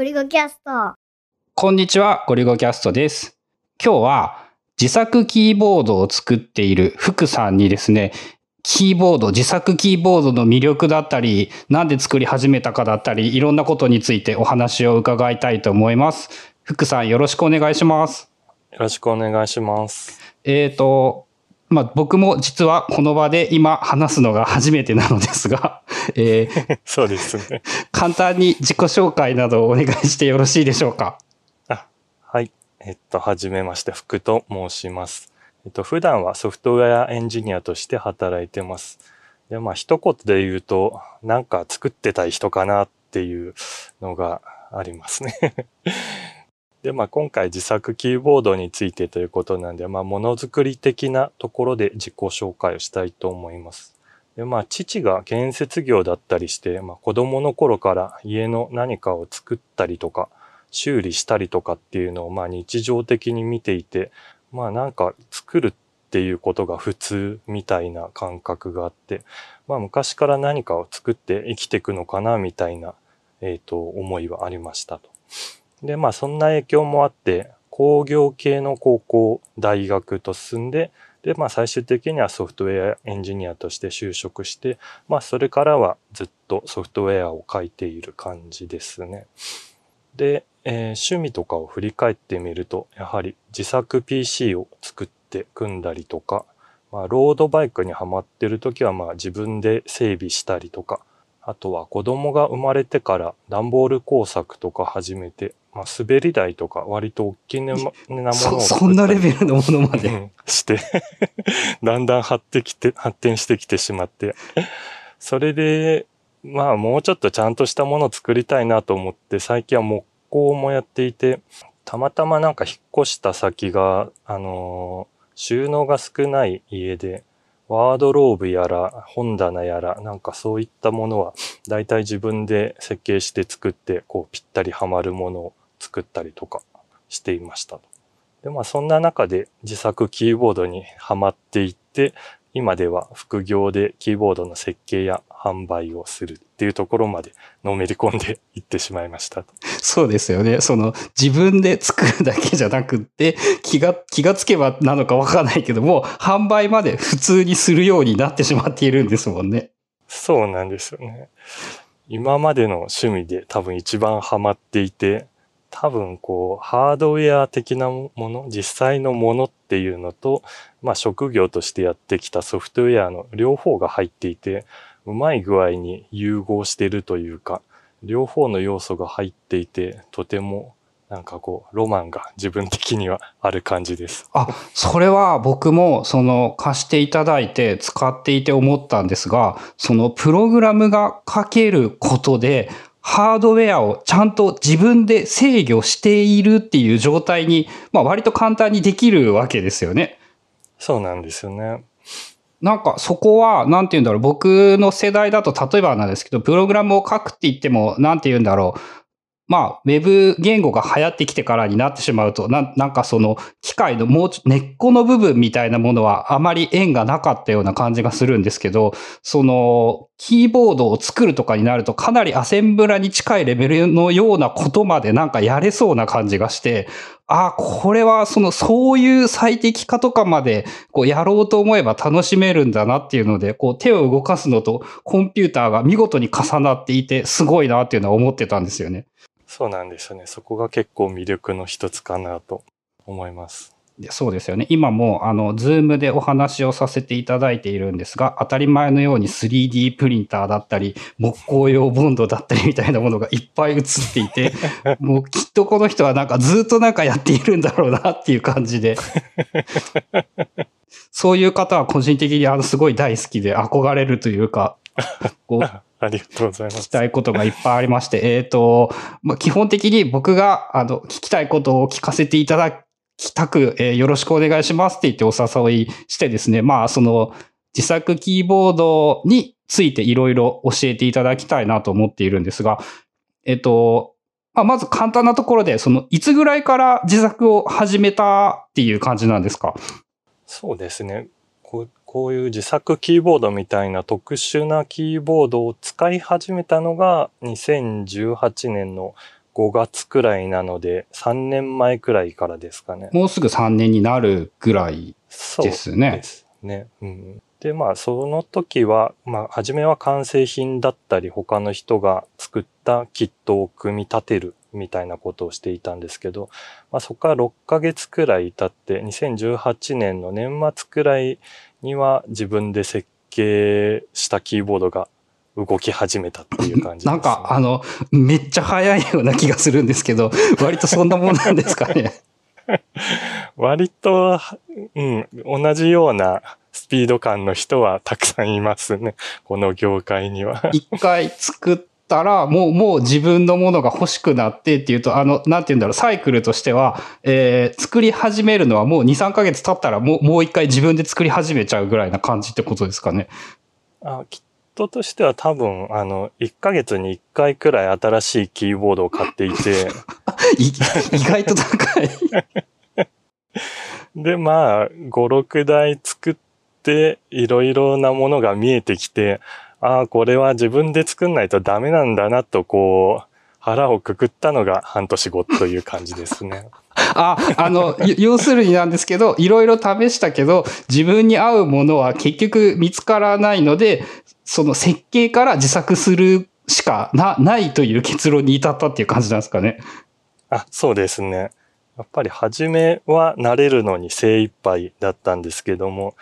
ゴリゴキャスト。こんにちは、ゴリゴキャストです。今日は自作キーボードを作っている福さんにですね、キーボード、自作キーボードの魅力だったり、なんで作り始めたかだったり、いろんなことについてお話を伺いたいと思います。福さんよろしくお願いします。よろしくお願いします。えっ、と、まあ、僕も実はこの場で今話すのが初めてなのですが、えー そうですね。簡単に自己紹介などをお願いしてよろしいでしょうか？あ、はい。えっと、はじめまして、福と申します。えっと、普段はソフトウェアエンジニアとして働いてます。で、まあ、一言で言うと、なんか作ってたい人かなっていうのがありますね。で、まあ、今回自作キーボードについてということなんで、まあ、ものづくり的なところで自己紹介をしたいと思います。で、まあ、父が建設業だったりして、まあ、子供の頃から家の何かを作ったりとか、修理したりとかっていうのを、まあ、日常的に見ていて、まあ、なんか作るっていうことが普通みたいな感覚があって、まあ、昔から何かを作って生きていくのかな、みたいな、えっ、と、思いはありましたと。で、まあ、そんな影響もあって、工業系の高校、大学と進んで、で、まあ、最終的にはソフトウェアエンジニアとして就職して、まあ、それからはずっとソフトウェアを書いている感じですね。で、えー趣味とかを振り返ってみると、やはり自作 PC を作って組んだりとか、まあ、ロードバイクにはまってる時は、まあ、自分で整備したりとか、あとは子供が生まれてから段ボール工作とか始めて、まあ、滑り台とか割と大きなものをそ、作そんなレベルのものまで。うんして、だんだん発ってきて、発展してきてしまって、それで、まあもうちょっとちゃんとしたものを作りたいなと思って、最近は木工もやっていて、たまたまなんか引っ越した先が、あのー収納が少ない家で、ワードローブやら本棚やら、なんかそういったものは、だいたい自分で設計して作って、こうぴったりはまるものを作ったりとかしていましたと。で、まあそんな中で自作キーボードにはまっていって、今では副業でキーボードの設計や販売をするっていうところまでのめり込んでいってしまいましたと。そうですよね。その自分で作るだけじゃなくって、気が、気がつけばなのかわからないけども、販売まで普通にするようになってしまっているんですもんね。そうなんですよね。今までの趣味で多分一番ハマっていて、多分こう、ハードウェア的なもの、実際のものっていうのと、まあ職業としてやってきたソフトウェアの両方が入っていて、うまい具合に融合してるというか、両方の要素が入っていて、とてもなんかこう、ロマンが自分的にはある感じです。あ、それは僕もその貸していただいて使っていて思ったんですが、そのプログラムが書けることで、ハードウェアをちゃんと自分で制御しているっていう状態に、まあ割と簡単にできるわけですよね。そうなんですよね。なんかそこは、なんて言うんだろう、僕の世代だと例えばなんですけど、プログラムを書くって言っても、なんて言うんだろう。まあ、ウェブ言語が流行ってきてからになってしまうと、ななんかその機械のもうちょ根っこの部分みたいなものはあまり縁がなかったような感じがするんですけど、そのキーボードを作るとかになるとかなりアセンブラに近いレベルのようなことまでなんかやれそうな感じがして、ああ、これはその、そういう最適化とかまで、こう、やろうと思えば楽しめるんだなっていうので、こう、手を動かすのとコンピューターが見事に重なっていて、すごいなっていうのは思ってたんですよね。そうなんですよね。そこが結構魅力の一つかなと思います。でそうですよね。今も、あの、ズームでお話をさせていただいているんですが、当たり前のように 3D プリンターだったり、木工用ボンドだったりみたいなものがいっぱい映っていて、もうきっとこの人はなんかずっとなんかやっているんだろうなっていう感じで。そういう方は個人的にあのすごい大好きで憧れるというか、こう、ありがとうございま聞きす。たいことがいっぱいありまして、えっ、と、まあ、基本的に僕が、あの、聞きたいことを聞かせていただきたく、えーよろしくお願いしますって言ってお誘いしてですね、まあ、その、自作キーボードについていろいろ教えていただきたいなと思っているんですが、えっ、と、まあ、まず簡単なところで、その、いつぐらいから自作を始めたっていう感じなんですか？そうですね。こういう自作キーボードみたいな特殊なキーボードを使い始めたのが2018年の5月くらいなので、3年前くらいからですかね。もうすぐ3年になるぐらいそうですねですね。うん、で、まあ、その時は、まあ、初めは完成品だったり、他の人が作ったキットを組み立てるみたいなことをしていたんですけど、まあ、そこから6ヶ月くらい経って、2018年の年末くらいには自分で設計したキーボードが動き始めたっていう感じです、ね。なんか、あの、めっちゃ早いような気がするんですけど、割とそんなもんなんですかね？割と、うん、同じようなスピード感の人はたくさんいますね。この業界には。一回作ったら、もう、もう自分のものが欲しくなってっていうと、あの、なんて言うんだろう、サイクルとしては、えー、作り始めるのはもう2、3ヶ月経ったら、もう、もう一回自分で作り始めちゃうぐらいな感じってことですかね。あキットとしては多分、あの、1ヶ月に1回くらい新しいキーボードを買っていて、い意外と高い。で、まあ、5、6台作って、いろいろなものが見えてきて、ああ、これは自分で作んないとダメなんだなと、こう、腹をくくったのが半年後という感じですね。あ、あの、よ要するになんですけど、いろいろ試したけど、自分に合うものは結局見つからないので、その設計から自作するしかな、ないという結論に至ったっていう感じなんですかね。あ、そうですね。やっぱり初めは慣れるのに精一杯だったんですけども、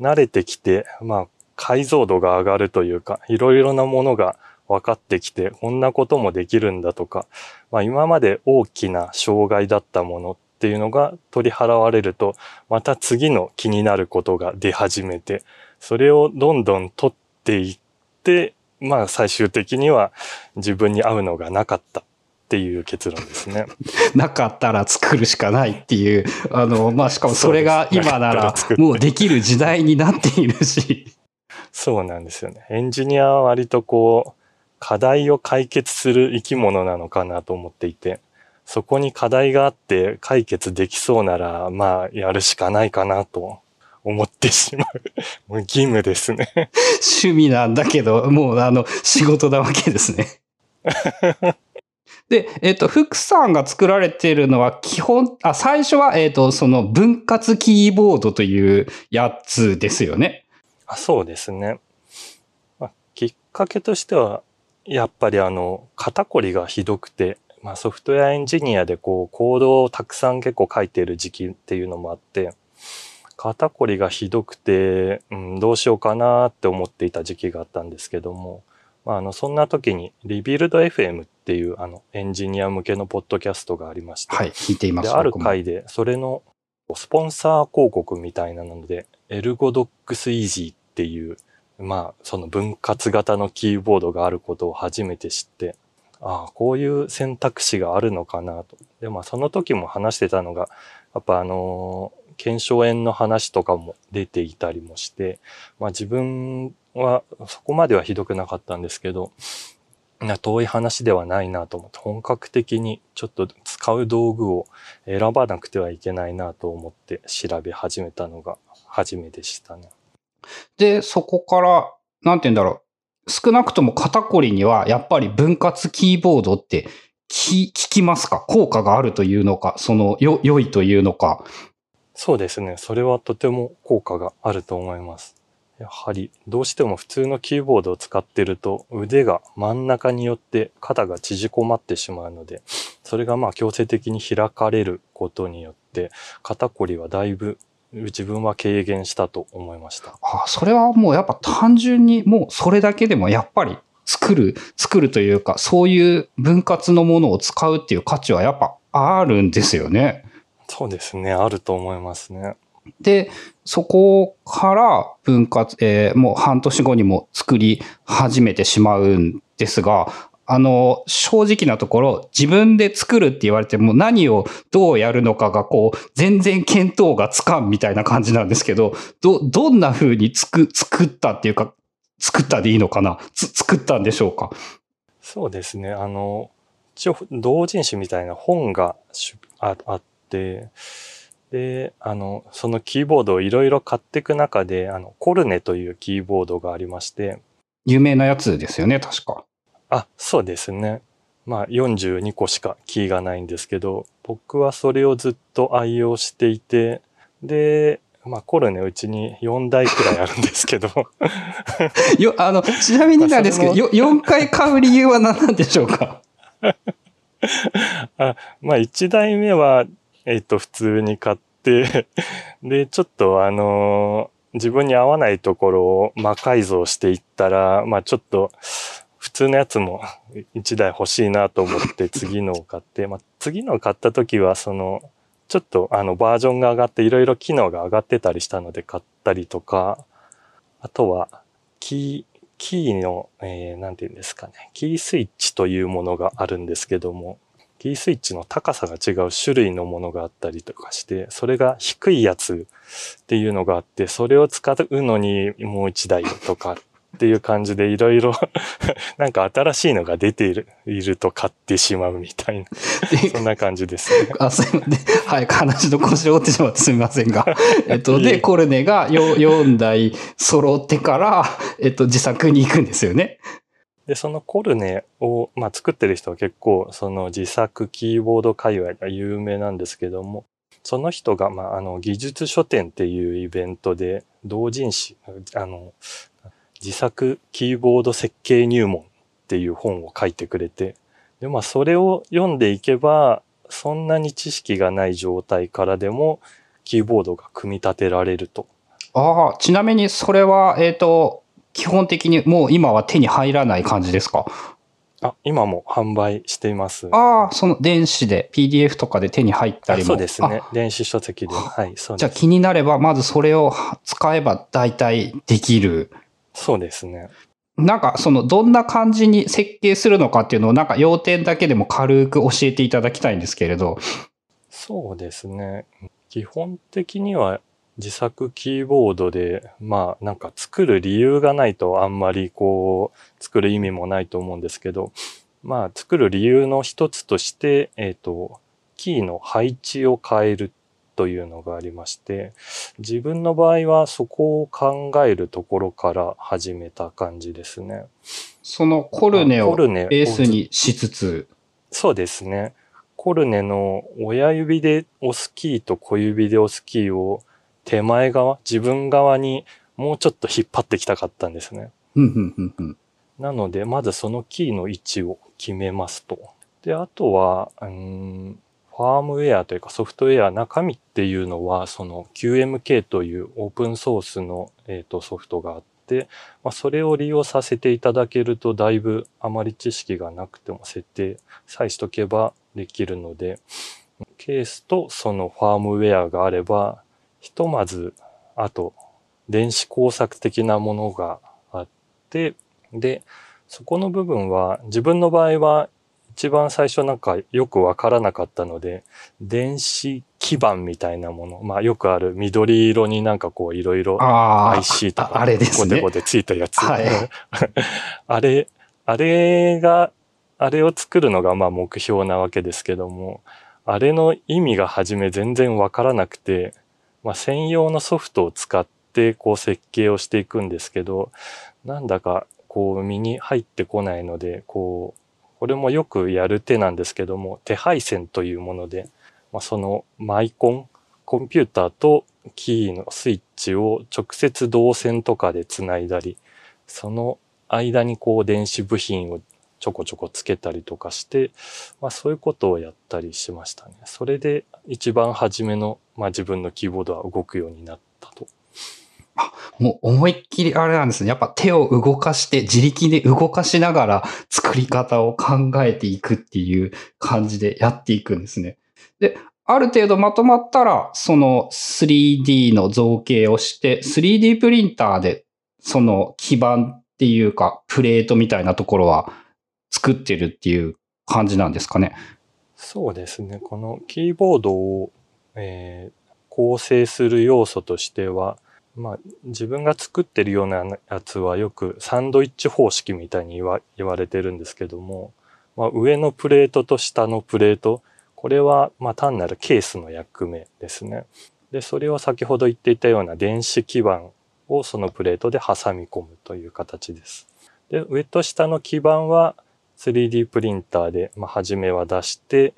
慣れてきて、まあ、解像度が上がるというか、いろいろなものが分かってきて、こんなこともできるんだとか、まあ今まで大きな障害だったものっていうのが取り払われると、また次の気になることが出始めて、それをどんどん取っていって、まあ最終的には自分に合うのがなかったっていう結論ですね。なかったら作るしかないっていう、あの、まあ、しかもそれが今なら もうできる時代になっているし。そうなんですよね。エンジニアは割とこう、課題を解決する生き物なのかなと思っていて、そこに課題があって解決できそうなら、まあ、やるしかないかなと思ってしまう。もう義務ですね。趣味なんだけど、もうあの、仕事なわけですね。で、えっ、と、福さんが作られているのは基本、あ、最初は、えっ、と、その分割キーボードというやつですよね。あそうですね。まあ、きっかけとしては、やっぱりあの、肩こりがひどくて、まあ、ソフトウェアエンジニアでこう、コードをたくさん結構書いている時期っていうのもあって、肩こりがひどくて、うん、どうしようかなって思っていた時期があったんですけども、まあ、あの、そんな時に、リビルド FM っていう、あの、エンジニア向けのポッドキャストがありまして、はい、聞いていまして、。ある回で、それのスポンサー広告みたいなので、エルゴドックスイージーっていう、まあ、その分割型のキーボードがあることを初めて知って、ああ、こういう選択肢があるのかなと。で、まあ、その時も話してたのが、やっぱあのー腱鞘炎の話とかも出ていたりもして、まあ自分はそこまではひどくなかったんですけど、な遠い話ではないなと思って、本格的にちょっと使う道具を選ばなくてはいけないなと思って調べ始めたのが初めでしたね。で、そこから、なんて言うんだろう。少なくとも肩こりには、やっぱり分割キーボードって聞、きますか？効果があるというのか、その、よ、良いというのか？そうですね。それはとても効果があると思います。やはりどうしても普通のキーボードを使ってると腕が真ん中によって肩が縮こまってしまうので、それがまあ強制的に開かれることによって肩こりはだいぶ自分は軽減したと思いました。あそれはもうやっぱ単純にもうそれだけでもやっぱり作る、作るというか、そういう分割のものを使うっていう価値はやっぱあるんですよね。そうですね。あると思いますね。で、そこから分割、えーもう半年後にも作り始めてしまうんですが、あの、正直なところ、自分で作るって言われても何をどうやるのかがこう、全然見当がつかんみたいな感じなんですけど、ど、どんな風につく、作ったっていうか、作ったでいいのかな？つ、作ったんでしょうか？そうですね。あの、一応同人誌みたいな本がしああって、で、あの、そのキーボードをいろいろ買っていく中で、あの、コルネというキーボードがありまして、有名なやつですよね、確か。あ、そうですね。まあ42個しかキーがないんですけど、僕はそれをずっと愛用していて、で、まあコルネうちに4台くらいあるんですけど。よ、あの、ちなみになんですけど、よ4回買う理由は何なんでしょうか？あまあ1台目は、えっ、と、普通に買って、で、ちょっとあのー自分に合わないところを魔改造していったら、まあちょっと、普通のやつも 1台欲しいなと思って 次のを買って、まあ次のを買った時はその、ちょっとあのバージョンが上がっていろいろ機能が上がってたりしたので買ったりとか、あとは、キー、キーの、えー、なんて言うんですかね、キースイッチというものがあるんですけども、キースイッチの高さが違う種類のものがあったりとかして、それが低いやつっていうのがあって、それを使うのにもう一台とかっていう感じでいろいろ なんか新しいのが出ているいると買ってしまうみたいな、そんな感じですね。あ、すいません。はい、話の腰を折ってしまってすみませんが。えっと、で、コルネがよ4台揃ってから、えっと、自作に行くんですよね。で、そのコルネを、まあ、作ってる人は結構、その自作キーボード界隈が有名なんですけども、その人が、まあ、あの、技術書店っていうイベントで、同人誌、あの、自作キーボード設計入門っていう本を書いてくれて、で、まあ、それを読んでいけば、そんなに知識がない状態からでも、キーボードが組み立てられると。ああ、ちなみにそれは、えっと、基本的にもう今は手に入らない感じですか？あ、今も販売しています。ああ、その電子で PDF とかで手に入ったりも。あそうですねあ。電子書籍で。はい、そうじゃあです。気になれば、まずそれを使えば大体できる。そうですね。なんか、その、どんな感じに設計するのかっていうのを、なんか要点だけでも軽く教えていただきたいんですけれど。そうですね。基本的には自作キーボードで、まあなんか作る理由がないとあんまりこう作る意味もないと思うんですけど、まあ作る理由の一つとして、えっ、と、キーの配置を変えるというのがありまして、自分の場合はそこを考えるところから始めた感じですね。そのコルネをベースにしつつ、そうですね。コルネの親指で押すキーと小指で押すキーを手前側、自分側にもうちょっと引っ張ってきたかったんですね。なので、まずそのキーの位置を決めますと。で、あとは、うーんファームウェアというかソフトウェア中身っていうのは、その QMK というオープンソースの、えーとソフトがあって、まあ、それを利用させていただけると、だいぶあまり知識がなくても設定さえしとけばできるので、ケースとそのファームウェアがあれば、ひとまず、あと、電子工作的なものがあって、で、そこの部分は、自分の場合は、一番最初なんかよくわからなかったので、電子基板みたいなもの、まあよくある緑色になんかこういろいろ IC とか、ああれですねゴテゴ。テついたやつ。はい あれ、あれが、あれを作るのがまあ目標なわけですけども、あれの意味が初め全然わからなくて、まあ専用のソフトを使ってこう設計をしていくんですけど、なんだかこう身に入ってこないので、こう、これもよくやる手なんですけども、手配線というもので、まあ、そのマイコン、コンピューターとキーのスイッチを直接導線とかでつないだり、その間にこう電子部品をちょこちょこつけたりとかして、まあそういうことをやったりしましたね。それで一番初めの、まあ自分のキーボードは動くようになったと。あもう思いっきりあれなんですね。やっぱ手を動かして、自力で動かしながら作り方を考えていくっていう感じでやっていくんですね。で、ある程度まとまったら、その 3D の造形をして、3D プリンターでその基板っていうか、プレートみたいなところは作ってるっていう感じなんですかね。そうですね。このキーボードを、えー構成する要素としては、まあ、自分が作ってるようなやつはよくサンドイッチ方式みたいに言われてるんですけども、まあ、上のプレートと下のプレート、これはま単なるケースの役目ですね。で、それを先ほど言っていたような電子基板をそのプレートで挟み込むという形です。で、上と下の基板は 3D プリンターで、まあ、初めは出して、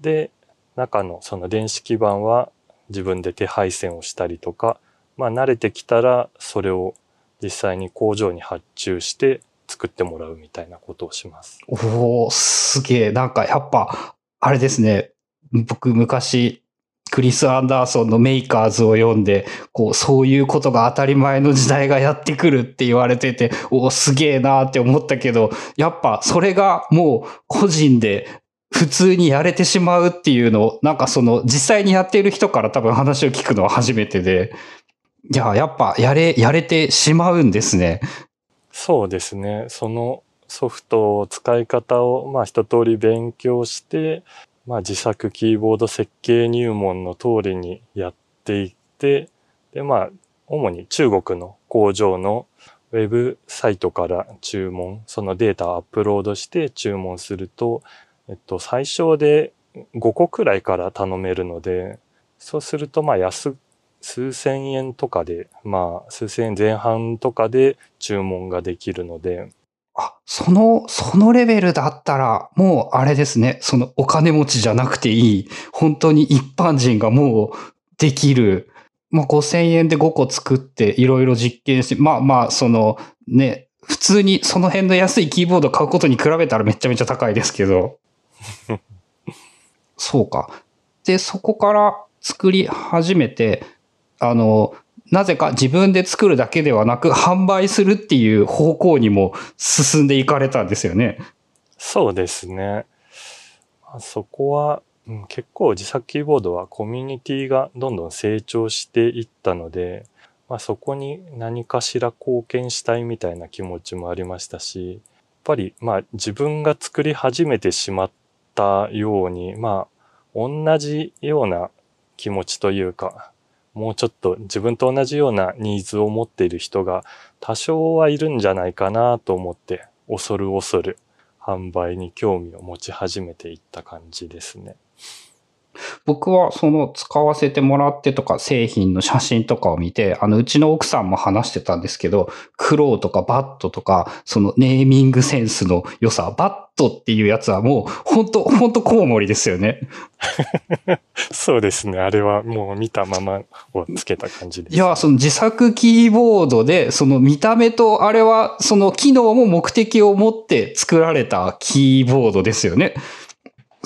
で、中のその電子基板は自分で手配線をしたりとか、まあ慣れてきたらそれを実際に工場に発注して作ってもらうみたいなことをします。おおすげえ。なんかやっぱ、あれですね。僕昔、クリス・アンダーソンのメーカーズを読んで、こう、そういうことが当たり前の時代がやってくるって言われてて、おお、すげえなーって思ったけど、やっぱそれがもう個人で普通にやれてしまうっていうのを、なんかその実際にやっている人から多分話を聞くのは初めてで、いや、やっぱやれ、やれてしまうんですね。そうですね。そのソフトを使い方を、まあ一通り勉強して、まあ自作キーボード設計入門の通りにやっていって、で、まあ、主に中国の工場のウェブサイトから注文、そのデータをアップロードして注文すると、えっと、最小で5個くらいから頼めるので、そうすると、まあ安、数千円とかで、まあ、数千円前半とかで注文ができるので。あ、その、そのレベルだったら、もうあれですね、そのお金持ちじゃなくていい、本当に一般人がもうできる、まあ5000円で5個作っていろいろ実験して、まあまあ、そのね、普通にその辺の安いキーボード買うことに比べたらめちゃめちゃ高いですけど。そうか。で、そこから作り始めて、あの、なぜか自分で作るだけではなく販売するっていう方向にも進んでいかれたんですよね。そうですね。そこは、うん、結構自作キーボードはコミュニティがどんどん成長していったので、まあ、そこに何かしら貢献したいみたいな気持ちもありましたし、やっぱりまあ自分が作り始めてしまったように、まあ同じような気持ちというか、もうちょっと自分と同じようなニーズを持っている人が多少はいるんじゃないかなと思って、恐る恐る販売に興味を持ち始めていった感じですね。僕はその使わせてもらってとか製品の写真とかを見て、あのうちの奥さんも話してたんですけど、クローとかバットとか、そのネーミングセンスの良さ、バットっていうやつはもう本当本当コウモリですよね。そうですね。あれはもう見たままをつけた感じです、いや、その自作キーボードで、その見た目とあれはその機能も目的を持って作られたキーボードですよね。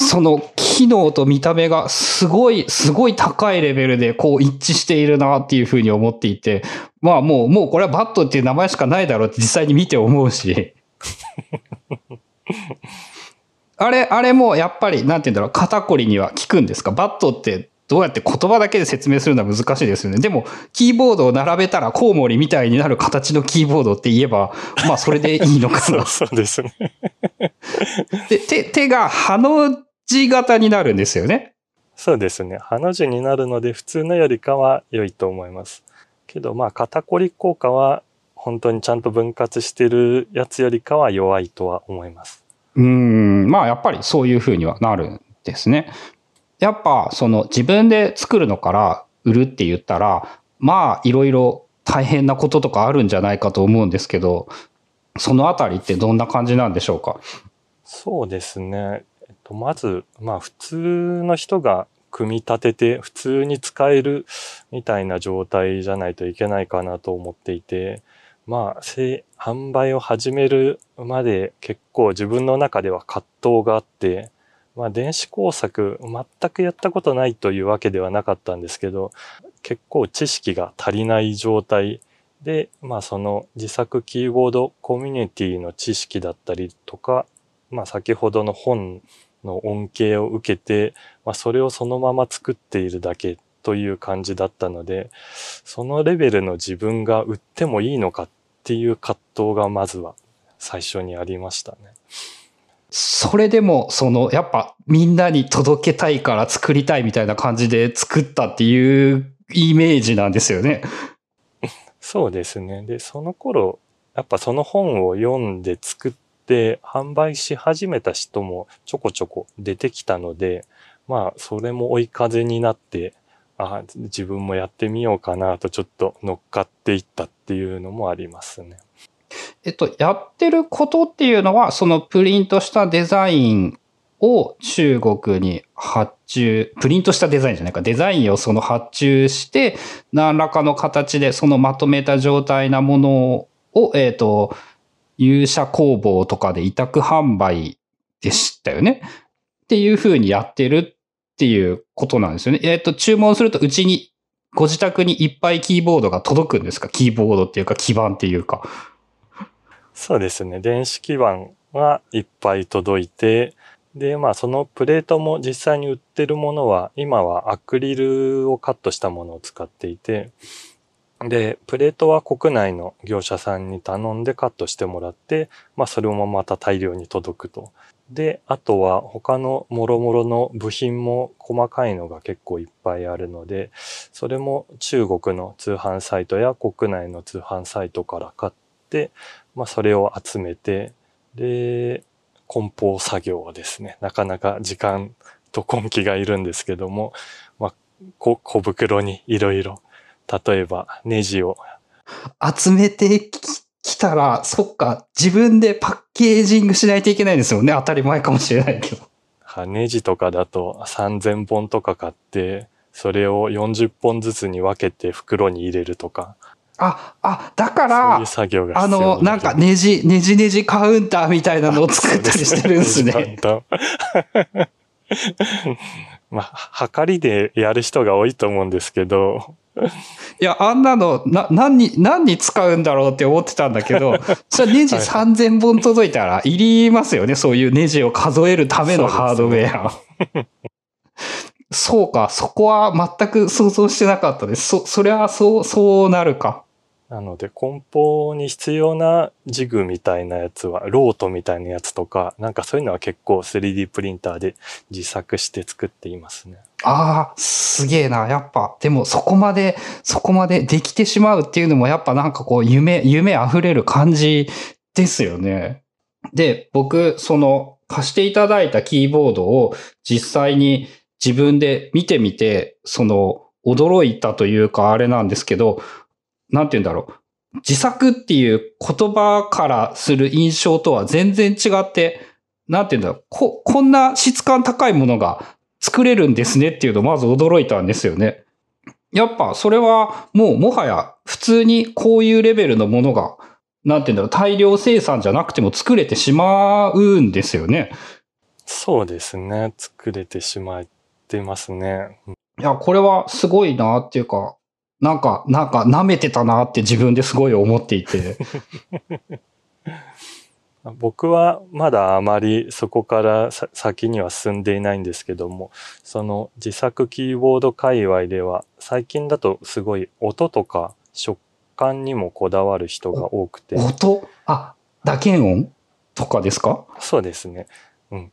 その機能と見た目がすごい、すごい高いレベルでこう一致しているなっていうふうに思っていて、まあもう、もうこれはバットっていう名前しかないだろうって実際に見て思うし。あれ、あれもやっぱり、なんて言うんだろう、肩こりには効くんですか？バットってどうやって言葉だけで説明するのは難しいですよね。でも、キーボードを並べたらコウモリみたいになる形のキーボードって言えば、まあそれでいいのかな。そうですね。で、手、手が葉の字型になるんですよね。そうですね。ハの字になるので、普通のよりかは良いと思います。けど、まあ、肩こり効果は、本当にちゃんと分割してるやつよりかは弱いとは思います。うん、まあ、やっぱりそういうふうにはなるんですね。やっぱ、その自分で作るのから売るって言ったら、まあ、いろいろ大変なこととかあるんじゃないかと思うんですけど、そのあたりってどんな感じなんでしょうか？そうですね。とまず、まあ普通の人が組み立てて普通に使えるみたいな状態じゃないといけないかなと思っていて、まあ、販売を始めるまで結構自分の中では葛藤があって、まあ電子工作全くやったことないというわけではなかったんですけど、結構知識が足りない状態で、まあその自作キーボードコミュニティの知識だったりとか、まあ先ほどの本の恩恵を受けて、まあ、それをそのまま作っているだけという感じだったので、そのレベルの自分が売ってもいいのかっていう葛藤がまずは最初にありましたね。それでも、その、やっぱみんなに届けたいから作りたいみたいな感じで作ったっていうイメージなんですよね。そうですね。で、その頃、やっぱその本を読んで作っで、販売し始めた人もちょこちょこ出てきたので、まあ、それも追い風になって、あ自分もやってみようかなとちょっと乗っかっていったっていうのもありますね。えっと、やってることっていうのは、そのプリントしたデザインを中国に発注、プリントしたデザインじゃないか、デザインをその発注して、何らかの形でそのまとめた状態なものを、えっ、と、勇者工房とかで委託販売でしたよね。っていう風にやってるっていうことなんですよね。えっ、と、注文するとうちに、ご自宅にいっぱいキーボードが届くんですか？キーボードっていうか基板っていうか。そうですね。電子基板がいっぱい届いて、で、まあそのプレートも実際に売ってるものは、今はアクリルをカットしたものを使っていて、で、プレートは国内の業者さんに頼んでカットしてもらって、まあそれもまた大量に届くと。で、あとは他の諸々の部品も細かいのが結構いっぱいあるので、それも中国の通販サイトや国内の通販サイトから買って、まあそれを集めて、で、梱包作業はですね、なかなか時間と根気がいるんですけども、まあ、小小袋にいろいろ、例えばネジを。集めてきたら、そっか、自分でパッケージングしないといけないんですよね。当たり前かもしれないけど。ネジとかだと3000本とか買って、それを40本ずつに分けて袋に入れるとか。あ、あ、だから、そういう作業があの、なんかネジ、ネジネジカウンターみたいなのを作ったりしてるんですね。まあ、はかりでやる人が多いと思うんですけど。いや、あんなの、な、何に、何に使うんだろうって思ってたんだけど、それネジ3000本届いたら、いりますよね、そういうネジを数えるためのハードウェア。そうか、そこは全く想像してなかったです。そ、それはそう、そうなるか。なので梱包に必要なジグみたいなやつは、ロートみたいなやつとか、なんかそういうのは結構 3D プリンターで自作して作っていますね。ああ、すげえな。やっぱ、でもそこまで、そこまでできてしまうっていうのもやっぱなんかこう夢、夢溢れる感じですよね。で、僕、その貸していただいたキーボードを実際に自分で見てみて、その驚いたというかあれなんですけど、なんて言うんだろう。自作っていう言葉からする印象とは全然違って、なんて言うんだろう。こ、こんな質感高いものが作れるんですねっていうのまず驚いたんですよね。やっぱそれはもうもはや普通にこういうレベルのものが、なんて言うんだろう、大量生産じゃなくても作れてしまうんですよね。そうですね。作れてしまってますね。いや、これはすごいなっていうか、なんか、なんか舐めてたなって自分ですごい思っていて。僕はまだあまりそこから先には進んでいないんですけども、その自作キーボード界隈では最近だとすごい音とか食感にもこだわる人が多くて。音？あ、打鍵音とかですか？そうですね。うん。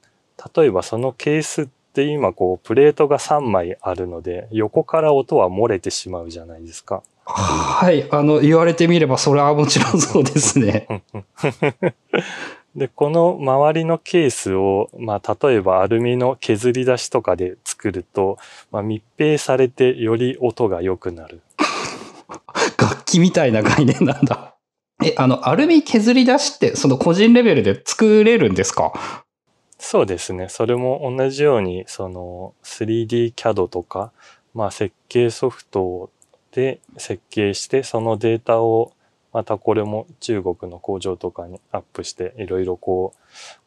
例えばそのケースで今こうプレートが3枚あるので横から音は漏れてしまうじゃないですか。はい。あの、言われてみればそれはもちろんそうですね。で、この周りのケースを、まあ、例えばアルミの削り出しとかで作ると、まあ、密閉されてより音が良くなる。楽器みたいな概念なんだ。え、あの、アルミ削り出しって、その個人レベルで作れるんですか？そうですね。それも同じように、その 3D CAD とか、まあ設計ソフトで設計して、そのデータをまたこれも中国の工場とかにアップしていろいろこう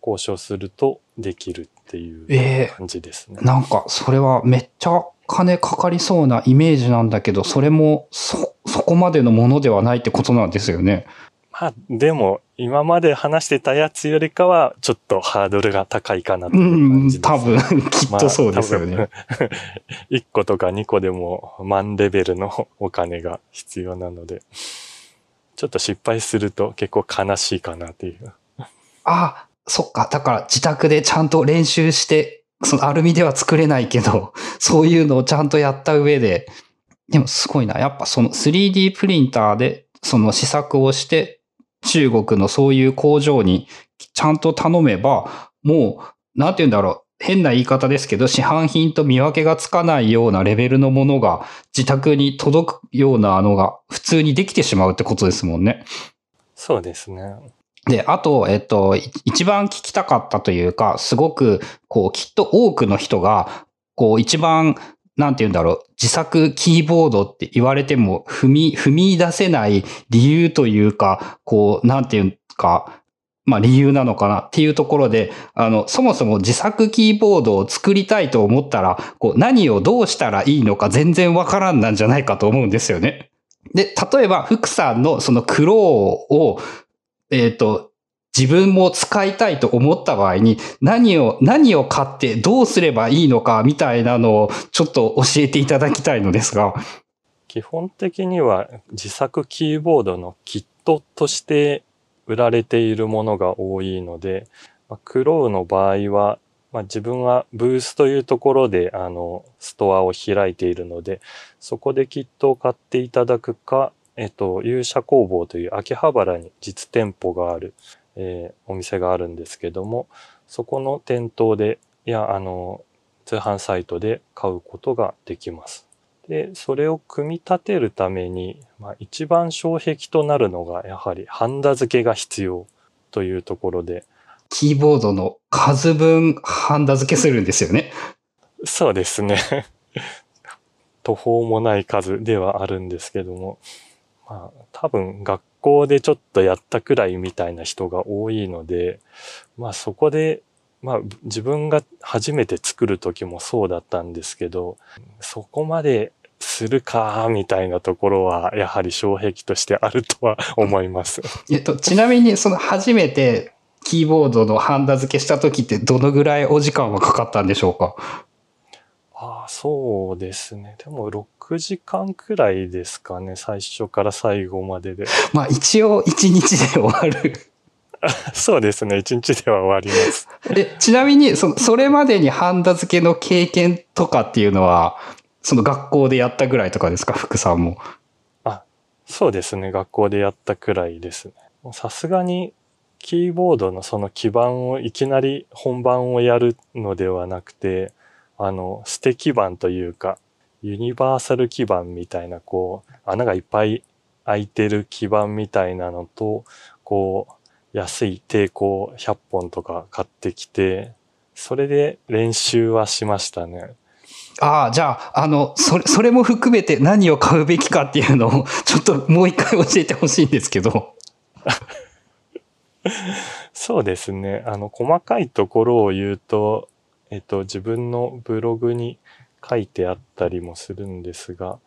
交渉するとできるっていう感じですね。えー、なんかそれはめっちゃ金かかりそうなイメージなんだけど、それもそ、そこまでのものではないってことなんですよね。まあ、でも、今まで話してたやつよりかは、ちょっとハードルが高いかなという感じです。うん、多分、きっとそうですよね。まあ、1個とか2個でも万レベルのお金が必要なので、ちょっと失敗すると結構悲しいかなっていう。ああ、そっか。だから自宅でちゃんと練習して、そのアルミでは作れないけど、そういうのをちゃんとやった上で、でもすごいな。やっぱその 3D プリンターでその試作をして中国のそういう工場にちゃんと頼めば、もう、なんて言うんだろう。変な言い方ですけど、市販品と見分けがつかないようなレベルのものが自宅に届くようなのが普通にできてしまうってことですもんね。そうですね。で、あと、えっと、一番聞きたかったというか、すごく、こう、きっと多くの人が、こう、一番、なんて言うんだろう、自作キーボードって言われても、踏み、踏み出せない理由というか、こう、なんて言うか、まあ理由なのかなっていうところで、あの、そもそも自作キーボードを作りたいと思ったら、こう、何をどうしたらいいのか全然わからんなんじゃないかと思うんですよね。で、例えば、福さんのその苦労をえっ、ー、と、自分も使いたいと思った場合に何を、何を買ってどうすればいいのかみたいなのをちょっと教えていただきたいのですが。基本的には自作キーボードのキットとして売られているものが多いので、まクロウの場合は、まあ、自分はブースというところであのストアを開いているので、そこでキットを買っていただくか、えっと、勇者工房という秋葉原に実店舗がある、えー、お店があるんですけども、そこの店頭で、いや、あの、通販サイトで買うことができます。で、それを組み立てるために、まあ、一番障壁となるのが、やはりハンダ付けが必要というところで。キーボードの数分ハンダ付けするんですよね。そうですね。途方もない数ではあるんですけども。まあ、多分学校でちょっとやったくらいみたいな人が多いので、まあそこで、まあ自分が初めて作る時もそうだったんですけど、そこまでするか、みたいなところは、やはり障壁としてあるとは思います。えっと、ちなみに、その初めてキーボードのハンダ付けした時ってどのぐらいお時間はかかったんでしょうか？ああ、そうですね。でも6時間くらいですかね。最初から最後までで。まあ一応1日で終わる。そうですね。1日では終わります。で、ちなみに、その、それまでにハンダ付けの経験とかっていうのは、その学校でやったぐらいとかですか？福さんも。あ、そうですね。学校でやったくらいですね。さすがに、キーボードのその基盤をいきなり本番をやるのではなくて、あの、捨て基板というか、ユニバーサル基板みたいな、こう、穴がいっぱい開いてる基板みたいなのと、こう、安い抵抗100本とか買ってきて、それで練習はしましたね。ああ、じゃあ、あの、それ、それも含めて何を買うべきかっていうのを、ちょっともう一回教えてほしいんですけど。そうですね。あの、細かいところを言うと、えっと、自分のブログに書いてあったりもするんですが、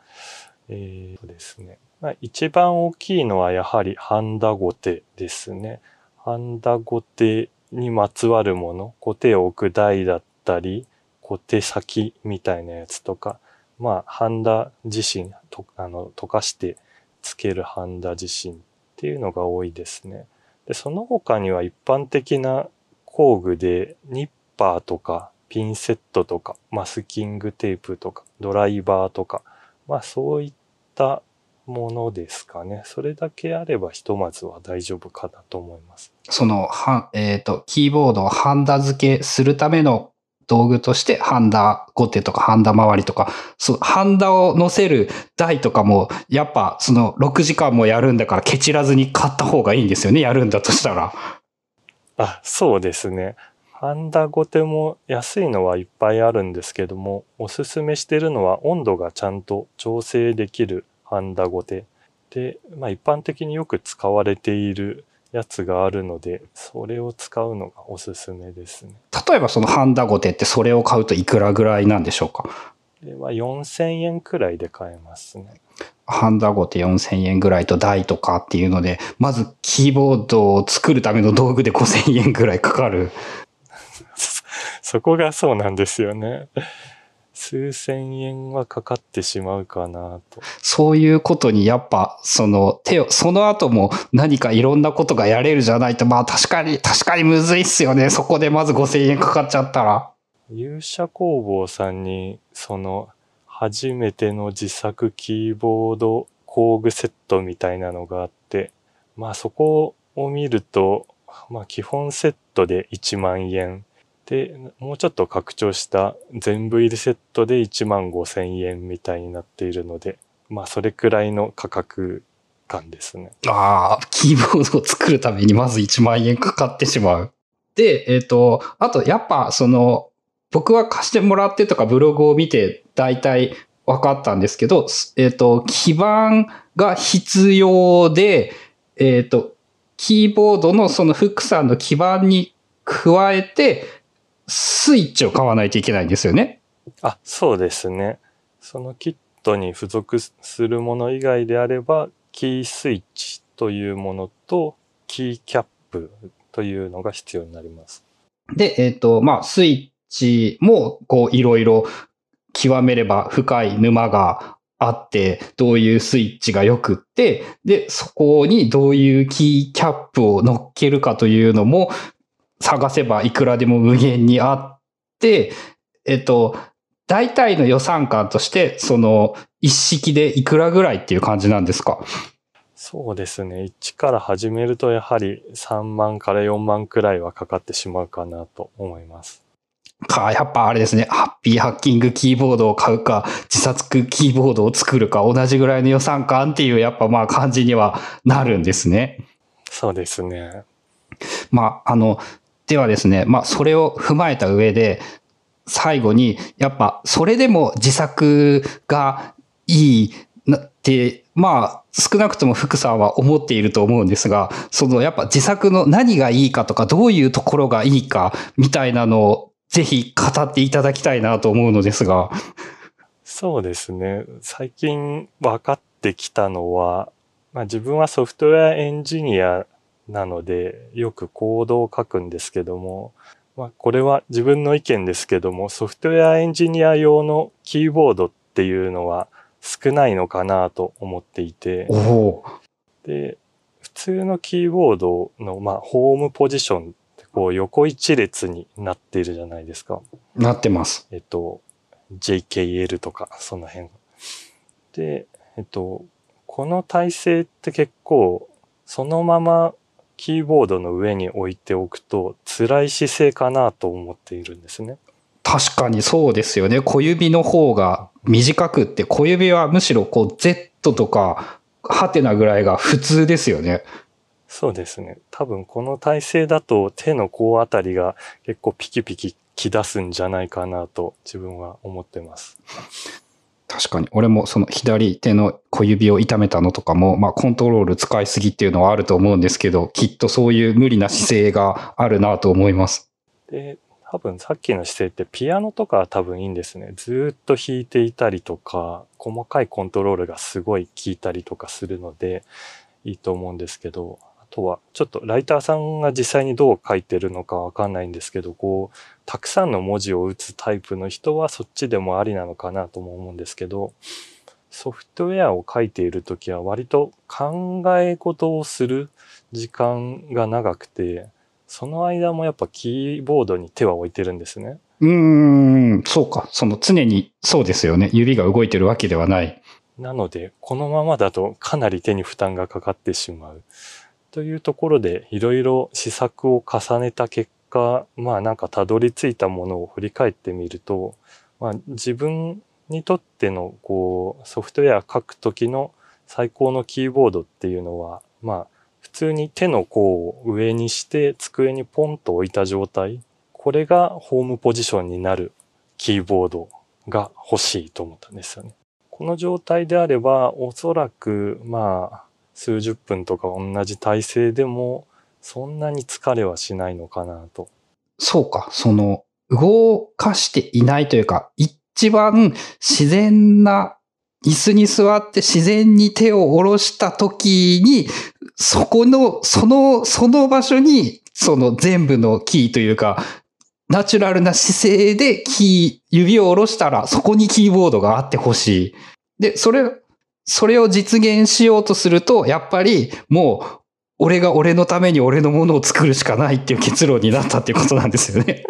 えー、ですね。まあ、一番大きいのはやはりハンダゴテですね。ハンダゴテにまつわるもの、ゴテを置く台だったり、ゴテ先みたいなやつとか、まあ、ハンダ自身と、あの、溶かしてつけるハンダ自身っていうのが多いですね。で、その他には一般的な工具でニッパーとかピンセットとか、マスキングテープとか、ドライバーとか、まあそういったものですかね。それだけあればひとまずは大丈夫かなと思います。その、は、えっ、ー、と、キーボードをハンダ付けするための道具として、ハンダゴテとかハンダ周りとか、そう、ハンダを乗せる台とかも、やっぱその6時間もやるんだからケチらずに買った方がいいんですよね、やるんだとしたら。あ、そうですね。ハンダゴテも安いのはいっぱいあるんですけども、おすすめしてるのは温度がちゃんと調整できるハンダゴテ。で、まあ一般的によく使われているやつがあるので、それを使うのがおすすめですね。例えばそのハンダゴテってそれを買うといくらぐらいなんでしょうか？では4000円くらいで買えますね。ハンダゴテ4000円ぐらいと台とかっていうので、まずキーボードを作るための道具で5000円ぐらいかかる そこがそうなんですよね。数千円はかかってしまうかなと。そういうことにやっぱ、その手を、その後も何かいろんなことがやれるじゃないと、まあ確かに、確かにむずいっすよね。そこでまず5000円かかっちゃったら。勇者工房さんに、その、初めての自作キーボード工具セットみたいなのがあって、まあそこを見ると、まあ基本セットで1万円。で、もうちょっと拡張した全部入りセットで1万5千円みたいになっているので、まあそれくらいの価格感ですね。ああ、キーボードを作るためにまず1万円かかってしまう。で、えっ、と、あとやっぱその、僕は貸してもらってとかブログを見て大体分かったんですけど、えっ、と、基板が必要で、えっ、と、キーボードのそのフックさんの基板に加えて、スイッチを買わないといけないんですよね。あ、そうですね。そのキットに付属するもの以外であれば、キースイッチというものと、キーキャップというのが必要になります。で、えっ、と、まあ、スイッチも、こう、いろいろ極めれば深い沼があって、どういうスイッチが良くって、で、そこにどういうキーキャップを乗っけるかというのも、探せばいくらでも無限にあって、えっと、大体の予算感として、その、一式でいくらぐらいっていう感じなんですか？そうですね。1から始めるとやはり3万から4万くらいはかかってしまうかなと思います。か、やっぱあれですね、ハッピーハッキングキーボードを買うか、自殺キーボードを作るか、同じぐらいの予算感っていう、やっぱまあ感じにはなるんですね。そうですね。まあ、あの、ではですね、まあ、それを踏まえた上で、最後に、やっぱ、それでも自作がいいなって、まあ、少なくとも福さんは思っていると思うんですが、そのやっぱ自作の何がいいかとか、どういうところがいいか、みたいなのを、ぜひ語っていただきたいなと思うのですが。そうですね。最近分かってきたのは、まあ、自分はソフトウェアエンジニアなので、よくコードを書くんですけども、まあ、これは自分の意見ですけども、ソフトウェアエンジニア用のキーボードっていうのは少ないのかなと思っていて。で、普通のキーボードの、まあ、ホームポジションってこう横一列になっているじゃないですか。なってます。えっと、JKL とか、その辺。で、えっと、この体勢って結構、そのままキーボードの上に置いておくと辛い姿勢かなと思っているんですね。確かにそうですよね。小指の方が短くって、小指はむしろこう Z とか、ハテナぐらいが普通ですよね。そうですね。多分この体勢だと手の甲あたりが結構ピキピキき出すんじゃないかなと自分は思ってます。確かに。俺もその左手の小指を痛めたのとかも、まあコントロール使いすぎっていうのはあると思うんですけど、きっとそういう無理な姿勢があるなと思います。で、多分さっきの姿勢ってピアノとかは多分いいんですね。ずっと弾いていたりとか、細かいコントロールがすごい効いたりとかするのでいいと思うんですけど、とはちょっとライターさんが実際にどう書いてるのかわかんないんですけど、こう、たくさんの文字を打つタイプの人はそっちでもありなのかなとも思うんですけど、ソフトウェアを書いているときは割と考え事をする時間が長くて、その間もやっぱキーボードに手は置いてるんですね。うーん、そうか。その常にそうですよね。指が動いてるわけではない。なので、このままだとかなり手に負担がかかってしまう。というところで、いろいろ試作を重ねた結果、まあなんかたどり着いたものを振り返ってみると、まあ自分にとってのこうソフトウェア書くときの最高のキーボードっていうのは、まあ普通に手の甲を上にして机にポンと置いた状態。これがホームポジションになるキーボードが欲しいと思ったんですよね。この状態であれば、おそらく、まあ、数十分とか同じ体勢でも、そんなに疲れはしないのかなと。そうか。その、動かしていないというか、一番自然な椅子に座って自然に手を下ろした時に、そこの、その、その場所に、その全部のキーというか、ナチュラルな姿勢でキー、指を下ろしたら、そこにキーボードがあってほしい。で、それ、それを実現しようとすると、やっぱりもう、俺が俺のために俺のものを作るしかないっていう結論になったっていうことなんですよね。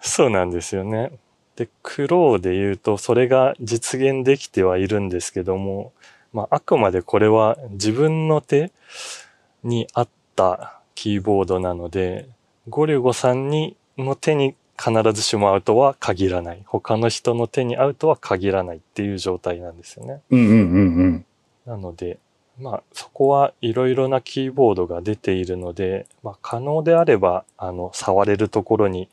そうなんですよね。で、苦労で言うと、それが実現できてはいるんですけども、まあ、あくまでこれは自分の手に合ったキーボードなので、ゴリュゴさんにの手に必ずしも合うとは限らない。他の人の手に合うとは限らないっていう状態なんですよね。うんうんうんうん。なので、まあ、そこはいろいろなキーボードが出ているので、まあ、可能であれば、あの、触れるところに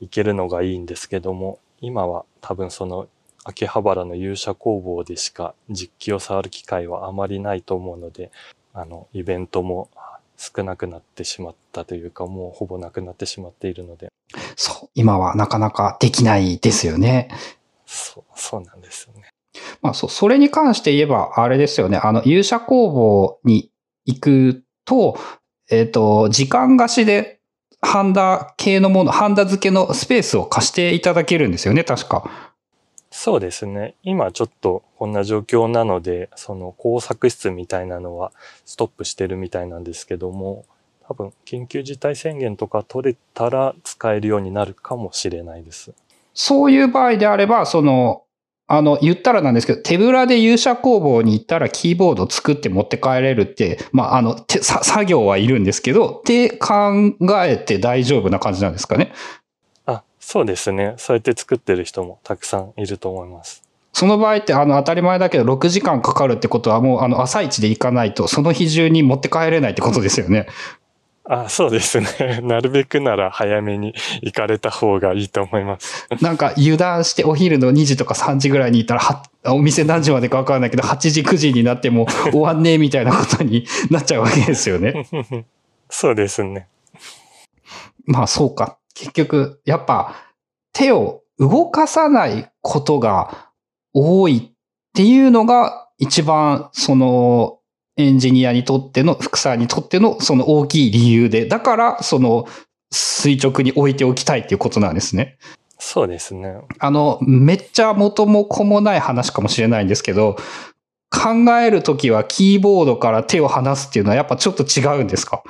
行けるのがいいんですけども、今は多分その、秋葉原の勇者工房でしか実機を触る機会はあまりないと思うので、あの、イベントも少なくなってしまったというか、もうほぼなくなってしまっているので。そう、今はなかなかできないですよね。そう、そうなんですよね。まあ、そ、それに関して言えば、あれですよね。あの、勇者工房に行くと、えっ、と、時間貸しで、ハンダ系のもの、ハンダ付けのスペースを貸していただけるんですよね、確か。そうですね。今ちょっとこんな状況なので、その工作室みたいなのはストップしてるみたいなんですけども、多分緊急事態宣言とか取れたら使えるようになるかもしれないです。そういう場合であれば、その、あの、言ったらなんですけど、手ぶらで勇者工房に行ったらキーボード作って持って帰れるって、まあ、あの、作業はいるんですけど、って考えて大丈夫な感じなんですかね。あ、そうですね。そうやって作ってる人もたくさんいると思います。その場合って、あの、当たり前だけど、6時間かかるってことは、もう、あの、朝一で行かないと、その日中に持って帰れないってことですよね。あそうですね。なるべくなら早めに行かれた方がいいと思います。なんか油断してお昼の2時とか3時ぐらいに行ったら、は、お店何時までかわかんないけど、8時9時になっても 終わんねえみたいなことになっちゃうわけですよね。そうですね。まあそうか。結局、やっぱ手を動かさないことが多いっていうのが一番そのエンジニアにとっての、福さんにとってのその大きい理由で、だからその垂直に置いておきたいっていうことなんですね。そうですね。あの、めっちゃ元も子もない話かもしれないんですけど、考えるときはキーボードから手を離すっていうのはやっぱちょっと違うんですか？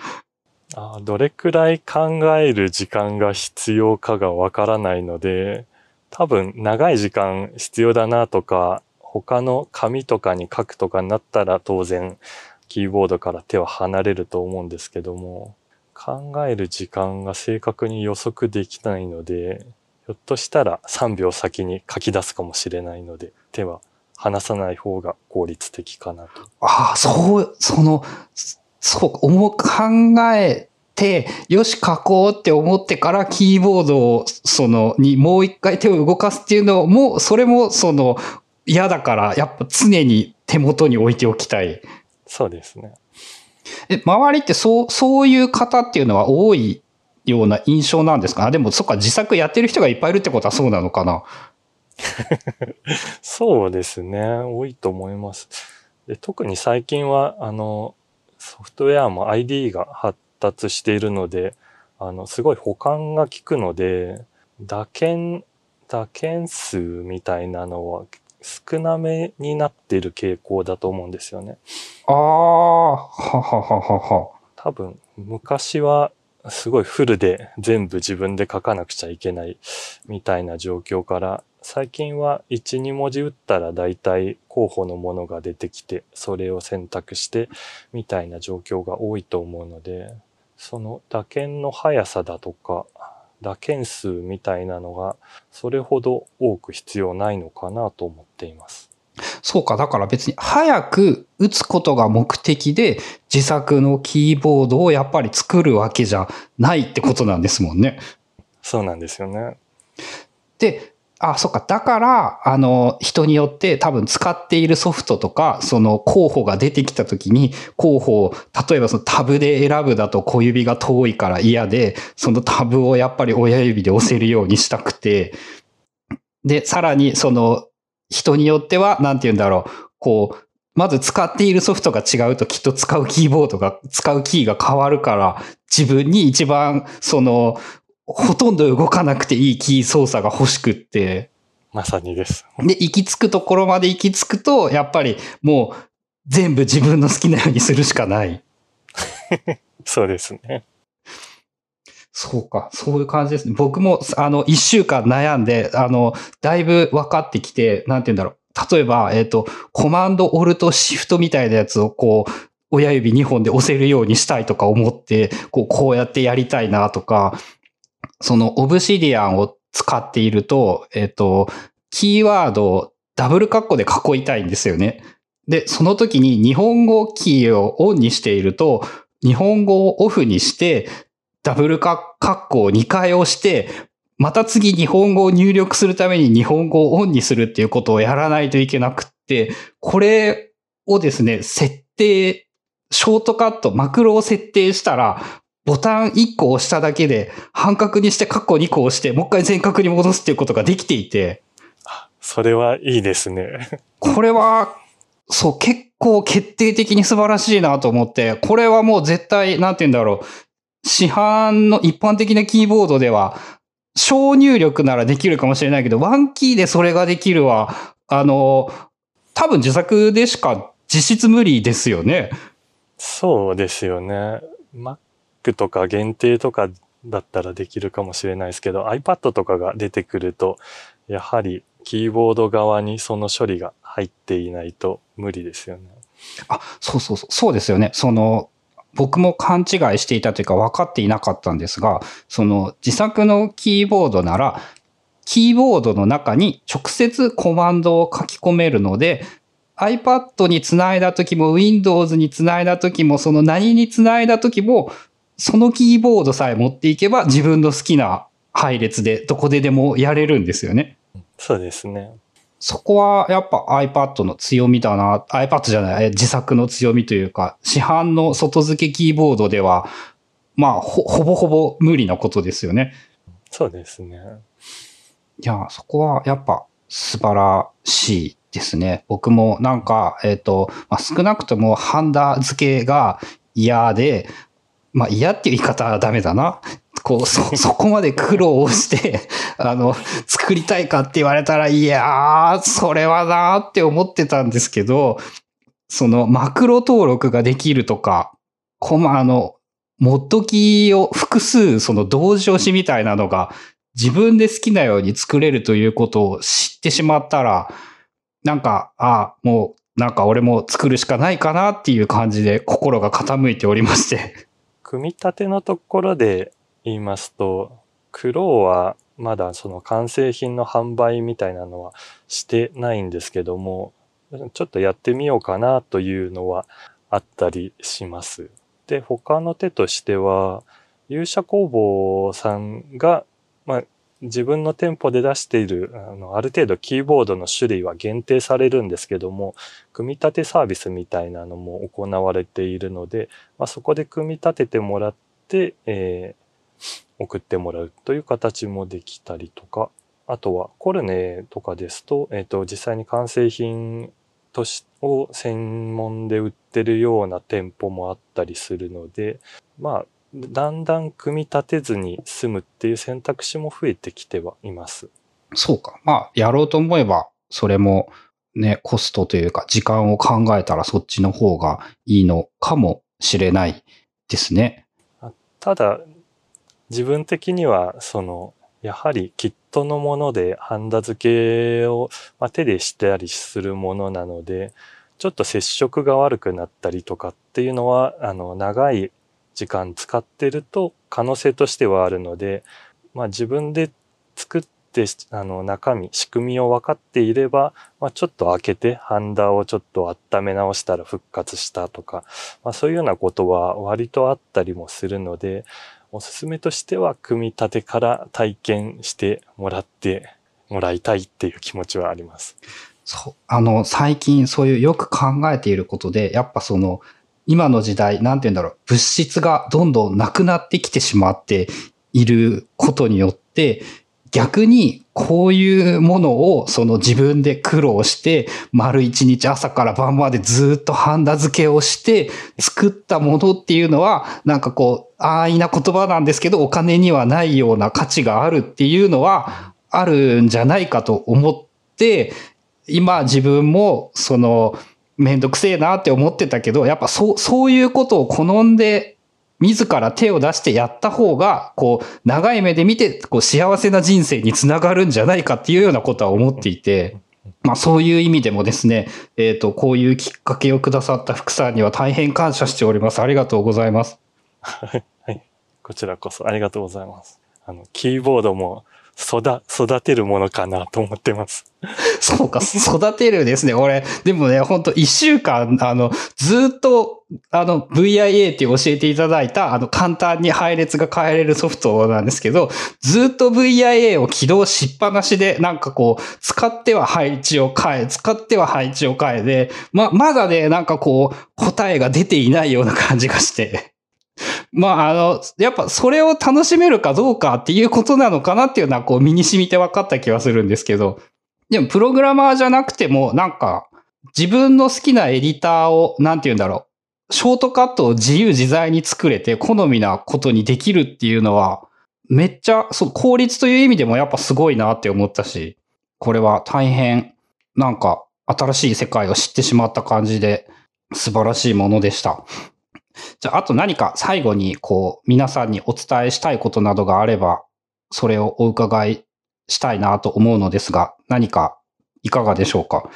あどれくらい考える時間が必要かがわからないので、多分長い時間必要だなとか、他の紙とかに書くとかになったら当然キーボードから手は離れると思うんですけども、考える時間が正確に予測できないので、ひょっとしたら3秒先に書き出すかもしれないので、手は離さない方が効率的かなと。ああ、そう、その、そう、思考えて、よし、書こうって思ってからキーボードを、その、にもう一回手を動かすっていうのも、それも、その、嫌だから、やっぱ常に手元に置いておきたい。そうですね。え、周りってそう、そういう方っていうのは多いような印象なんですか？でも、そっか、自作やってる人がいっぱいいるってことはそうなのかな？そうですね。多いと思います。で特に最近は、あの、ソフトウェアも ID が発達しているので、あの、すごい保管が効くので、打鍵、打鍵数みたいなのは少なめになっている傾向だと思うんですよね。ああ、ははははは。多分、昔はすごいフルで全部自分で書かなくちゃいけないみたいな状況から、最近は1、2文字打ったら大体候補のものが出てきて、それを選択してみたいな状況が多いと思うので、その打鍵の速さだとか、打鍵数みたいなのがそれほど多く必要ないのかなと思っています。そうか。だから別に早く打つことが目的で自作のキーボードをやっぱり作るわけじゃないってことなんですもんね。そうなんですよね。で、あ、そっか。だから、あの、人によって多分使っているソフトとか、その候補が出てきたときに、候補を、例えばそのタブで選ぶだと小指が遠いから嫌で、そのタブをやっぱり親指で押せるようにしたくて、で、さらにその、人によっては、なんて言うんだろう、こう、まず使っているソフトが違うときっと使うキーボードが、使うキーが変わるから、自分に一番、その、ほとんど動かなくていいキー操作が欲しくって。まさにです。で、行き着くところまで行き着くと、やっぱりもう全部自分の好きなようにするしかない。そうですね。そうか、そういう感じですね。僕も、あの、一週間悩んで、あの、だいぶ分かってきて、なんて言うんだろう。例えば、えっ、ー、と、コマンド、オルト、シフトみたいなやつをこう、親指2本で押せるようにしたいとか思って、こう、こうやってやりたいなとか、そのオブシディアンを使っていると、えっ、と、キーワードをダブルカッコで囲いたいんですよね。で、その時に日本語キーをオンにしていると、日本語をオフにして、ダブルカッコを2回押して、また次日本語を入力するために日本語をオンにするっていうことをやらないといけなくって、これをですね、設定、ショートカット、マクロを設定したら、ボタン1個押しただけで、半角にしてカッコ2個押して、もう一回全角に戻すっていうことができていて。それはいいですね。これは、そう、結構決定的に素晴らしいなと思って、これはもう絶対、なんて言うんだろう。市販の一般的なキーボードでは、小入力ならできるかもしれないけど、ワンキーでそれができるは、あの、多分自作でしか実質無理ですよね。そうですよね。Mac とか限定とかだったらできるかもしれないですけど、iPad とかが出てくると、やはりキーボード側にその処理が入っていないと無理ですよね。あ、そうそうそう、そうですよね。その、僕も勘違いしていたというか分かっていなかったんですが、その自作のキーボードなら、キーボードの中に直接コマンドを書き込めるので、iPad につないだ時も Windows につないだ時もその何につないだ時もそのキーボードさえ持っていけば自分の好きな配列でどこででもやれるんですよね。そうですね。そこはやっぱ iPad の強みだな。iPad じゃない、自作の強みというか、市販の外付けキーボードでは、まあほ、ほぼほぼ無理なことですよね。そうですね。いや、そこはやっぱ素晴らしいですね。僕もなんか、えっ、ー、と、まあ、少なくともハンダ付けが嫌で、まあ嫌っていう言い方はダメだな。こう、そ、そこまで苦労をして、あの、作りたいかって言われたら、いやー、それはなーって思ってたんですけど、そのマクロ登録ができるとか、コマの、モッドキーを複数、その同時押しみたいなのが自分で好きなように作れるということを知ってしまったら、なんか、あもう、なんか俺も作るしかないかなっていう感じで心が傾いておりまして。組み立てのところで言いますと、クローはまだその完成品の販売みたいなのはしてないんですけども、ちょっとやってみようかなというのはあったりします。で、他の手としては、勇者工房さんが、まあ、自分の店舗で出しているあのある程度キーボードの種類は限定されるんですけども組み立てサービスみたいなのも行われているので、まあ、そこで組み立ててもらって、えー、送ってもらうという形もできたりとかあとはコルネとかですと,、えーと、実際に完成品としを専門で売ってるような店舗もあったりするのでまあだんだん組み立てずに済むっていう選択肢も増えてきてはいます。そうか。まあ、やろうと思えば、それもね、コストというか、時間を考えたらそっちの方がいいのかもしれないですね。ただ、自分的には、その、やはりキットのものでハンダ付けを、まあ、手でしたりするものなので、ちょっと接触が悪くなったりとかっていうのは、あの、長い時間使ってると可能性としてはあるので、まあ、自分で作ってあの中身仕組みを分かっていれば、まあ、ちょっと開けてハンダをちょっと温め直したら復活したとか、まあ、そういうようなことは割とあったりもするのでおすすめとしては組み立てから体験してもらってもらいたいっていう気持ちはあります。そう。あの、最近そういうよく考えていることで、やっぱその、今の時代、なんて言うんだろう、物質がどんどんなくなってきてしまっていることによって、逆にこういうものをその自分で苦労して丸一日朝から晩までずっとハンダ付けをして作ったものっていうのはなんかこう安易な言葉なんですけどお金にはないような価値があるっていうのはあるんじゃないかと思って今自分もそのめんどくせえなって思ってたけど、やっぱそう、そういうことを好んで、自ら手を出してやった方が、こう、長い目で見て、こう、幸せな人生につながるんじゃないかっていうようなことは思っていて、まあそういう意味でもですね、えっ、ー、と、こういうきっかけをくださった福さんには大変感謝しております。ありがとうございます。はい。こちらこそありがとうございます。あの、キーボードも育、育てるものかなと思ってます。そうか、育てるですね。俺、でもね、ほんと一週間、あの、ずっと、あの、VIA って教えていただいた、あの、簡単に配列が変えれるソフトなんですけど、ずっと VIA を起動しっぱなしで、なんかこう、使っては配置を変え、使っては配置を変えで、ま、まだね、なんかこう、答えが出ていないような感じがして。まあ、あの、やっぱそれを楽しめるかどうかっていうことなのかなっていうのは、こう、身に染みて分かった気がするんですけど、でも、プログラマーじゃなくても、なんか、自分の好きなエディターを、なんて言うんだろう。ショートカットを自由自在に作れて、好みなことにできるっていうのは、めっちゃ、そう、効率という意味でもやっぱすごいなって思ったし、これは大変、なんか、新しい世界を知ってしまった感じで、素晴らしいものでした。じゃあ、あと何か最後に、こう、皆さんにお伝えしたいことなどがあれば、それをお伺いしたいなと思うのですが、何かいかがでしょうか？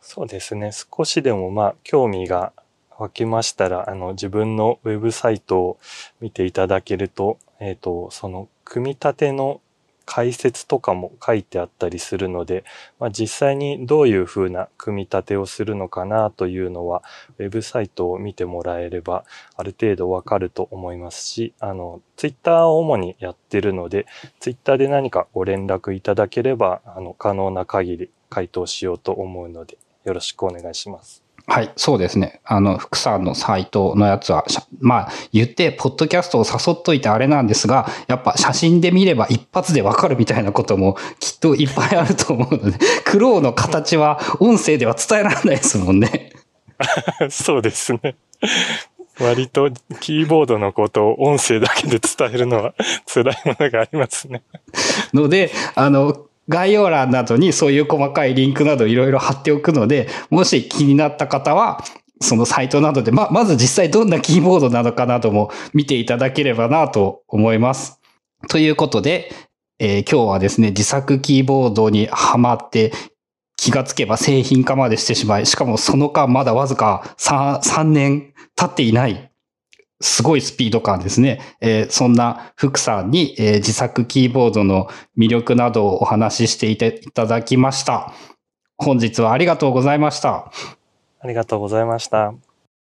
そうですね。少しでもまあ興味が湧きましたら、あの自分のウェブサイトを見ていただけると、えっ、と、その組み立ての解説とかも書いてあったりするので、まあ、実際にどういうふうな組み立てをするのかなというのは、ウェブサイトを見てもらえれば、ある程度わかると思いますし、あの、ツイッターを主にやってるので、ツイッターで何かご連絡いただければ、あの、可能な限り回答しようと思うので、よろしくお願いします。はい、そうですね。あの、福さんのサイトのやつは、まあ、言って、ポッドキャストを誘っといてあれなんですが、やっぱ写真で見れば一発でわかるみたいなこともきっといっぱいあると思うので、クローの形は音声では伝えられないですもんね。そうですね。割とキーボードのことを音声だけで伝えるのは辛いものがありますね。ので、あの、概要欄などにそういう細かいリンクなどいろいろ貼っておくので、もし気になった方は、そのサイトなどで、ま、まず実際どんなキーボードなのかなども見ていただければなと思います。ということで、えー今日はですね、自作キーボードにはまって、気がつけば製品化までしてしまい、しかもその間まだわずか 3, 3年経っていない、すごいスピード感ですね。えーそんな福さんに、えー自作キーボードの魅力などをお話ししていていただきました。本日はありがとうございました。ありがとうございました。